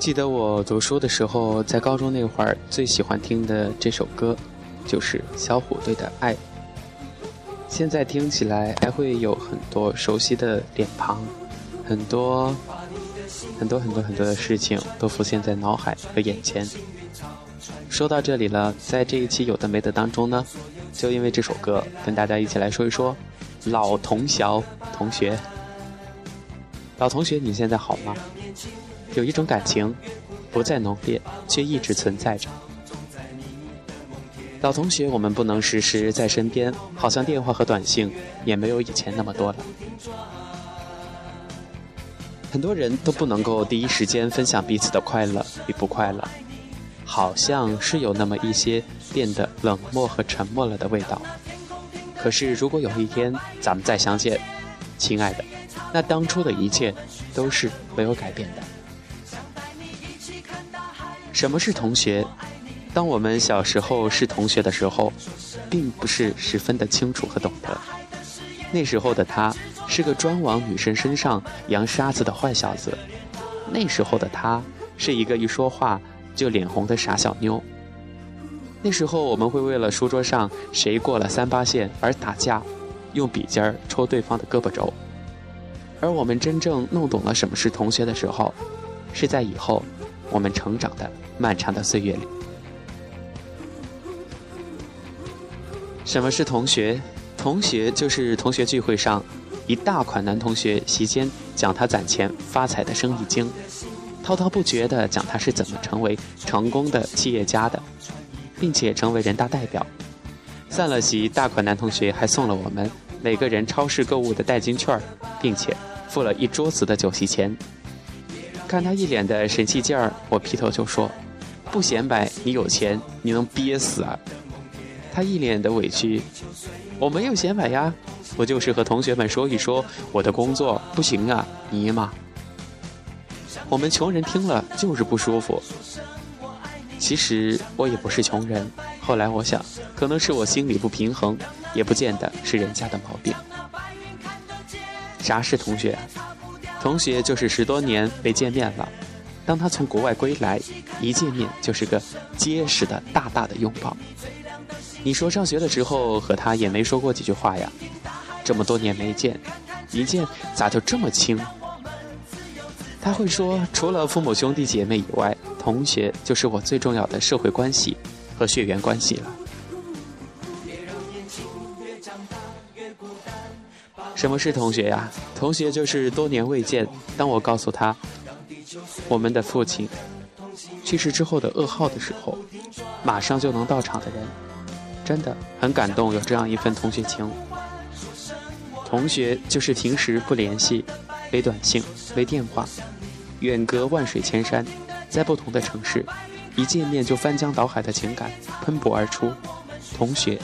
记得我读书的时候，在高中那会儿，最喜欢听的这首歌，就是小虎队的《爱》。现在听起来还会有很多熟悉的脸庞，很多很多很多很多的事情都浮现在脑海和眼前。说到这里了，在这一期有的没的当中呢，就因为这首歌，跟大家一起来说一说老同小同学。老同学，你现在好吗？有一种感情，不再浓烈，却一直存在着。老同学，我们不能时时在身边，好像电话和短信也没有以前那么多了。很多人都不能够第一时间分享彼此的快乐与不快乐，好像是有那么一些变得冷漠和沉默了的味道。可是，如果有一天咱们再相见，亲爱的，那当初的一切都是没有改变的。什么是同学？当我们小时候是同学的时候，并不是十分的清楚和懂得。那时候的他是个专往女生身上扬沙子的坏小子，那时候的他是一个一说话就脸红的傻小妞。那时候我们会为了书桌上谁过了三八线而打架，用笔尖儿抽对方的胳膊肘。而我们真正弄懂了什么是同学的时候，是在以后我们成长的漫长的岁月里。什么是同学？同学就是同学聚会上，一大款男同学席间讲他攒钱发财的生意经，滔滔不绝地讲他是怎么成为成功的企业家的，并且成为人大代表。散了席，大款男同学还送了我们每个人超市购物的代金券，并且付了一桌子的酒席钱。看他一脸的神气劲儿，我劈头就说：“不显摆，你有钱，你能憋死啊！”他一脸的委屈，我没有显摆呀，我就是和同学们说一说我的工作不行啊，尼玛！我们穷人听了就是不舒服。其实我也不是穷人，后来我想，可能是我心里不平衡，也不见得是人家的毛病。啥是同学？同学就是十多年没见面了，当他从国外归来，一见面就是个结实的大大的拥抱。你说上学的时候和他也没说过几句话呀，这么多年没见，一见咋就这么亲？他会说，除了父母兄弟姐妹以外，同学就是我最重要的社会关系和血缘关系了。什么是同学呀？同学就是多年未见，当我告诉他我们的父亲去世之后的噩耗的时候，马上就能到场的人。真的很感动，有这样一份同学情。同学就是平时不联系，没短信，没电话，远隔万水千山，在不同的城市，一见面就翻江倒海的情感喷薄而出。同学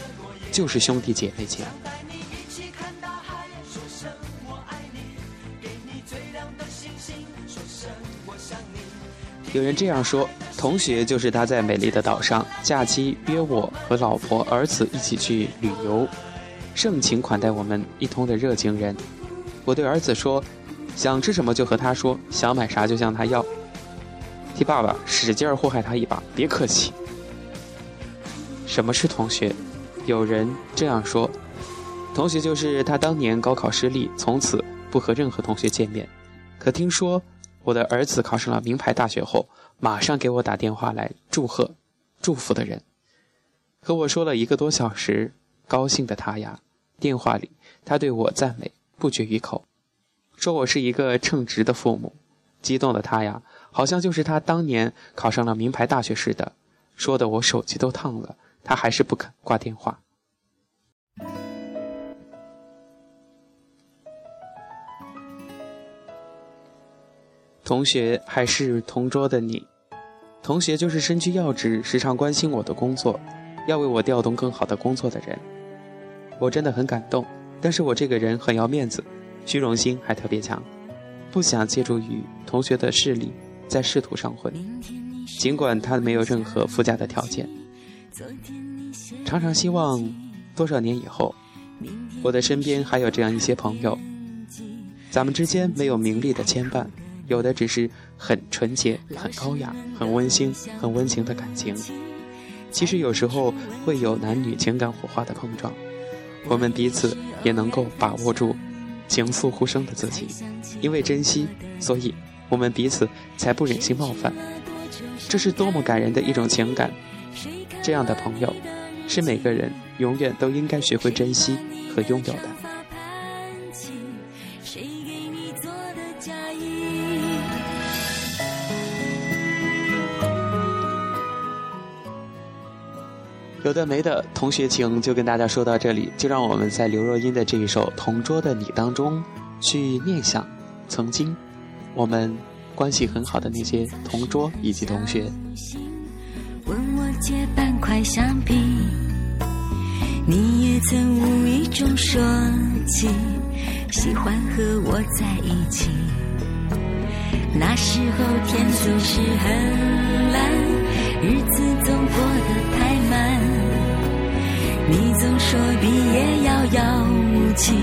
就是兄弟姐妹情。有人这样说。同学就是他在美丽的岛上假期约我和老婆儿子一起去旅游，盛情款待我们一通的热情人。我对儿子说：“想吃什么就和他说，想买啥就向他要。”替爸爸使劲祸害他一把，别客气。什么是同学？有人这样说：同学就是他当年高考失利，从此不和任何同学见面。可听说我的儿子考上了名牌大学后。马上给我打电话来祝贺、祝福的人，和我说了一个多小时，高兴的他呀，电话里他对我赞美不绝于口，说我是一个称职的父母，激动的他呀，好像就是他当年考上了名牌大学似的，说的我手机都烫了，他还是不肯挂电话。同学还是同桌的你，同学就是身居要职、时常关心我的工作，要为我调动更好的工作的人。我真的很感动，但是我这个人很要面子，虚荣心还特别强，不想借助于同学的势力在仕途上混。尽管他没有任何附加的条件，常常希望多少年以后，我的身边还有这样一些朋友，咱们之间没有名利的牵绊。有的只是很纯洁、很高雅、很温馨、很温情的感情。其实有时候会有男女情感火花的碰撞，我们彼此也能够把握住情愫互生的自己，因为珍惜，所以我们彼此才不忍心冒犯。这是多么感人的一种情感！这样的朋友，是每个人永远都应该学会珍惜和拥有的。有的没的同学情就跟大家说到这里，就让我们在刘若英的这一首《同桌的你》当中去念想曾经我们关系很好的那些同桌以及同学。问我借半块橡皮，你也曾无意中说起喜欢和我在一起。那时候天总是很蓝，日子总过得太慢。你总说毕业遥遥无期，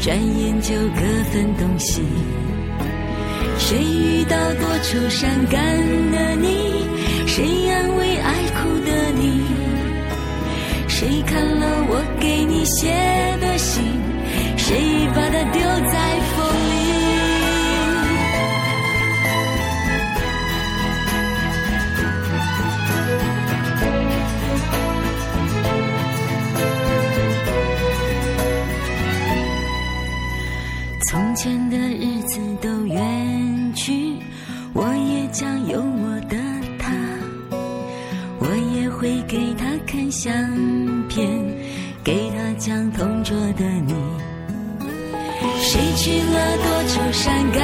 转眼就各分东西。谁遇到多愁善感的你？谁安慰爱哭的你？谁看了我给你写的信？谁把它丢在的日子都远去，我也将有我的他，我也会给他看相片，给他讲同桌的你。谁去了多愁善感？